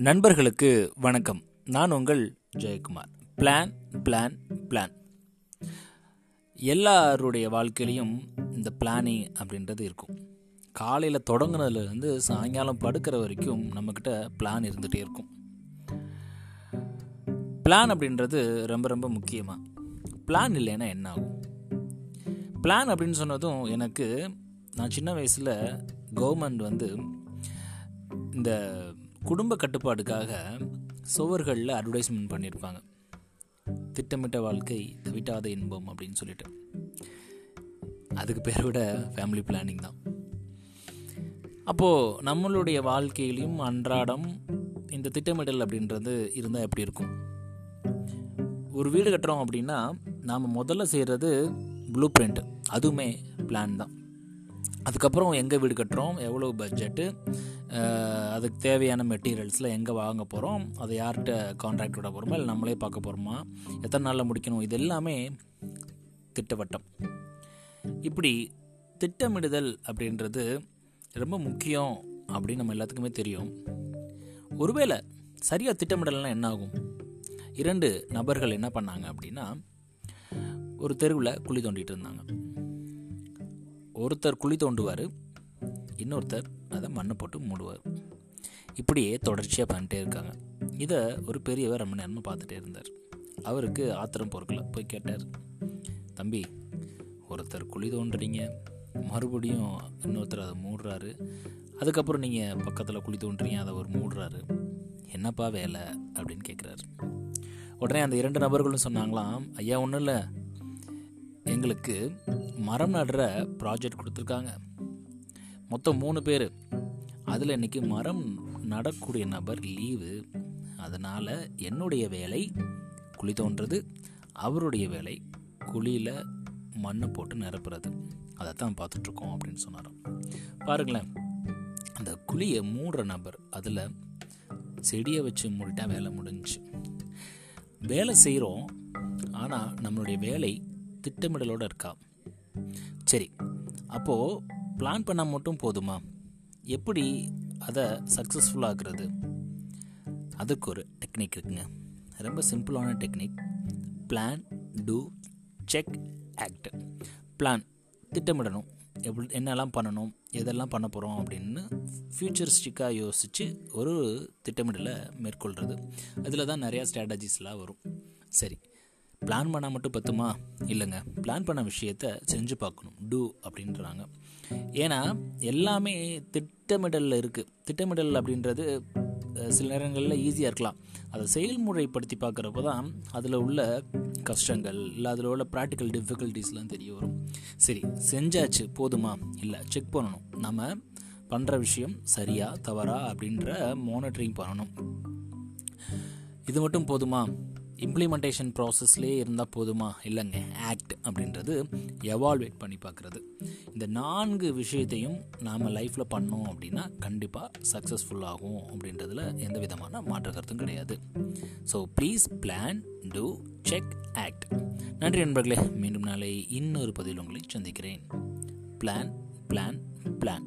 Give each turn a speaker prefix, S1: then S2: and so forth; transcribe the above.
S1: நண்பர்களுக்கு வணக்கம். நான் உங்கள் ஜெயக்குமார். பிளான் பிளான் பிளான் எல்லாருடைய வாழ்க்கையிலையும் இந்த பிளானிங் அப்படின்றது இருக்கும். காலையில் தொடங்கினதுலேருந்து சாயங்காலம் படுக்கிற வரைக்கும் நம்மக்கிட்ட பிளான் இருந்துகிட்டே இருக்கும். பிளான் அப்படின்றது ரொம்ப ரொம்ப முக்கியமாக பிளான் இல்லைன்னா என்ன ஆகும் பிளான் அப்படின்னு சொன்னதும் எனக்கு நான் சின்ன வயசில் கவர்மெண்ட் வந்து இந்த குடும்ப கட்டுப்பாடுக்காக சுவர்களில் அட்வர்டைஸ்மெண்ட் பண்ணியிருப்பாங்க. திட்டமிட்ட வாழ்க்கை தவிட்டாத இன்பம் அப்படின்னு சொல்லிட்டு. அதுக்கு பேர் விட ஃபேமிலி பிளானிங் தான். அப்போது நம்மளுடைய வாழ்க்கையிலையும் அன்றாடம் இந்த திட்டமிடல் அப்படின்றது இருந்தால் எப்படி இருக்கும்? ஒரு வீடு கட்டுறோம் அப்படின்னா நாம் முதல்ல செய்கிறது ப்ளூ பிரிண்ட் அதுவுமே பிளான் தான். அதுக்கப்புறம் எங்கே வீடு கட்டுறோம் எவ்வளோ பட்ஜெட்டு அதுக்கு தேவையான மெட்டீரியல்ஸில் எங்கே வாங்க போகிறோம் அதை யார்கிட்ட கான்ட்ராக்ட் விட போகிறோமா இல்லை நம்மளே பார்க்க போகிறோமா எத்தனை நாளில் முடிக்கணும் இது எல்லாமே திட்டவட்டம். இப்படி திட்டமிடுதல் அப்படின்றது ரொம்ப முக்கியம் அப்படின்னு நம்ம எல்லாத்துக்குமே தெரியும். ஒருவேளை சரியாக திட்டமிடலைன்னா என்ன ஆகும் இரண்டு நபர்கள் என்ன பண்ணாங்க அப்படின்னா ஒரு தெருவில் குழி தோண்டிகிட்டு இருந்தாங்க. ஒருத்தர் குழி தோண்டுவார் இன்னொருத்தர் அதை மண்ணை போட்டு மூடுவார். இப்படியே தொடர்ச்சியாக பண்ணிட்டே இருக்காங்க. இதை ஒரு பெரியவர் ரொம்ப நேரமாக பார்த்துட்டே இருந்தார். அவருக்கு ஆத்திரம் பொருட்களை போய் கேட்டார் தம்பி ஒருத்தர் குழி தோண்டுறீங்க. மறுபடியும் இன்னொருத்தர் அதை மூடுறாரு. அதுக்கப்புறம் நீங்கள் பக்கத்தில் குழி தோண்டுறீங்க அதை அவர் மூடுறாரு. என்னப்பா வேலை? அப்படின்னு கேட்குறாரு உடனே அந்த இரண்டு நபர்களும் சொன்னாங்களாம் ஐயா ஒன்றும் இல்லை. எங்களுக்கு மரம் நடுற ப்ராஜெக்ட் கொடுத்துருக்காங்க. மொத்தம் மூணு பேர். அதில் இன்றைக்கி மரம் நடக்கூடிய நபர் லீவு. அதனால் என்னுடைய வேலை குழி தோன்றது அவருடைய வேலை குழியில் மண்ணை போட்டு நிரப்புறது. அதை தான் பார்த்துட்ருக்கோம் அப்படின்னு சொன்னாராம். பாருங்களேன் அந்த குழியை மூடுற நபர் அதில் செடியை வச்சு மூடிட்டா வேலை முடிஞ்சுச்சு. வேலை செய்கிறோம் ஆனால் நம்மளுடைய வேலை திட்டமிடலோடு இருக்கா? சரி அப்போது பிளான் பண்ணால் மட்டும் போதுமா? எப்படி அதை சக்ஸஸ்ஃபுல்லாகிறது அதுக்கு ஒரு டெக்னிக் இருக்குங்க. ரொம்ப சிம்பிளான technique plan do check act plan திட்டமிடணும். எப்படி என்னெல்லாம் பண்ணணும்? எதெல்லாம் பண்ண போகிறோம் அப்படின்னு ஃப்யூச்சரிஸ்டிக்காக யோசித்து ஒரு திட்டமிடலை மேற்கொள்கிறது அதில் தான் நிறையா ஸ்ட்ராட்டஜிஸ்லாம் வரும். சரி பிளான் பண்ணால் மட்டும் பத்துமா? இல்லைங்க. பிளான் பண்ண விஷயத்த செஞ்சு பார்க்கணும். டூ அப்படின்றாங்க. ஏன்னா எல்லாமே திட்டமிடலில் இருக்குது திட்டமிடல் அப்படின்றது சில நேரங்களில் ஈஸியாக இருக்கலாம். அதை செயல்முறைப்படுத்தி பார்க்குறப்ப தான் அதில் உள்ள கஷ்டங்கள் இல்லை அதில் உள்ள ப்ராக்டிக்கல் டிஃபிகல்ட்டிஸ்லாம் தெரிய வரும். சரி செஞ்சாச்சு போதுமா? இல்லை செக் பண்ணணும். நம்ம பண்ணுற விஷயம் சரியா தவறா அப்படின்ற மானிட்டரிங் பண்ணணும். இது மட்டும் போதுமா? இம்ப்ளிமெண்டேஷன் ப்ராசஸ்லேயே இருந்தால் போதுமா? இல்லைங்க. ஆக்ட் அப்படின்றது எவால்வேட் பண்ணி பார்க்குறது இந்த நான்கு விஷயத்தையும் நாம் லைஃப்பில் பண்ணோம் அப்படின்னா கண்டிப்பாக சக்ஸஸ்ஃபுல் ஆகும் அப்படின்றதுல எந்த விதமான மாற்று கருத்தும் கிடையாது. So please plan do check act நன்றி நண்பர்களே. மீண்டும் நாளை இன்னொரு பதிவில் உங்களை சந்திக்கிறேன். Plan plan plan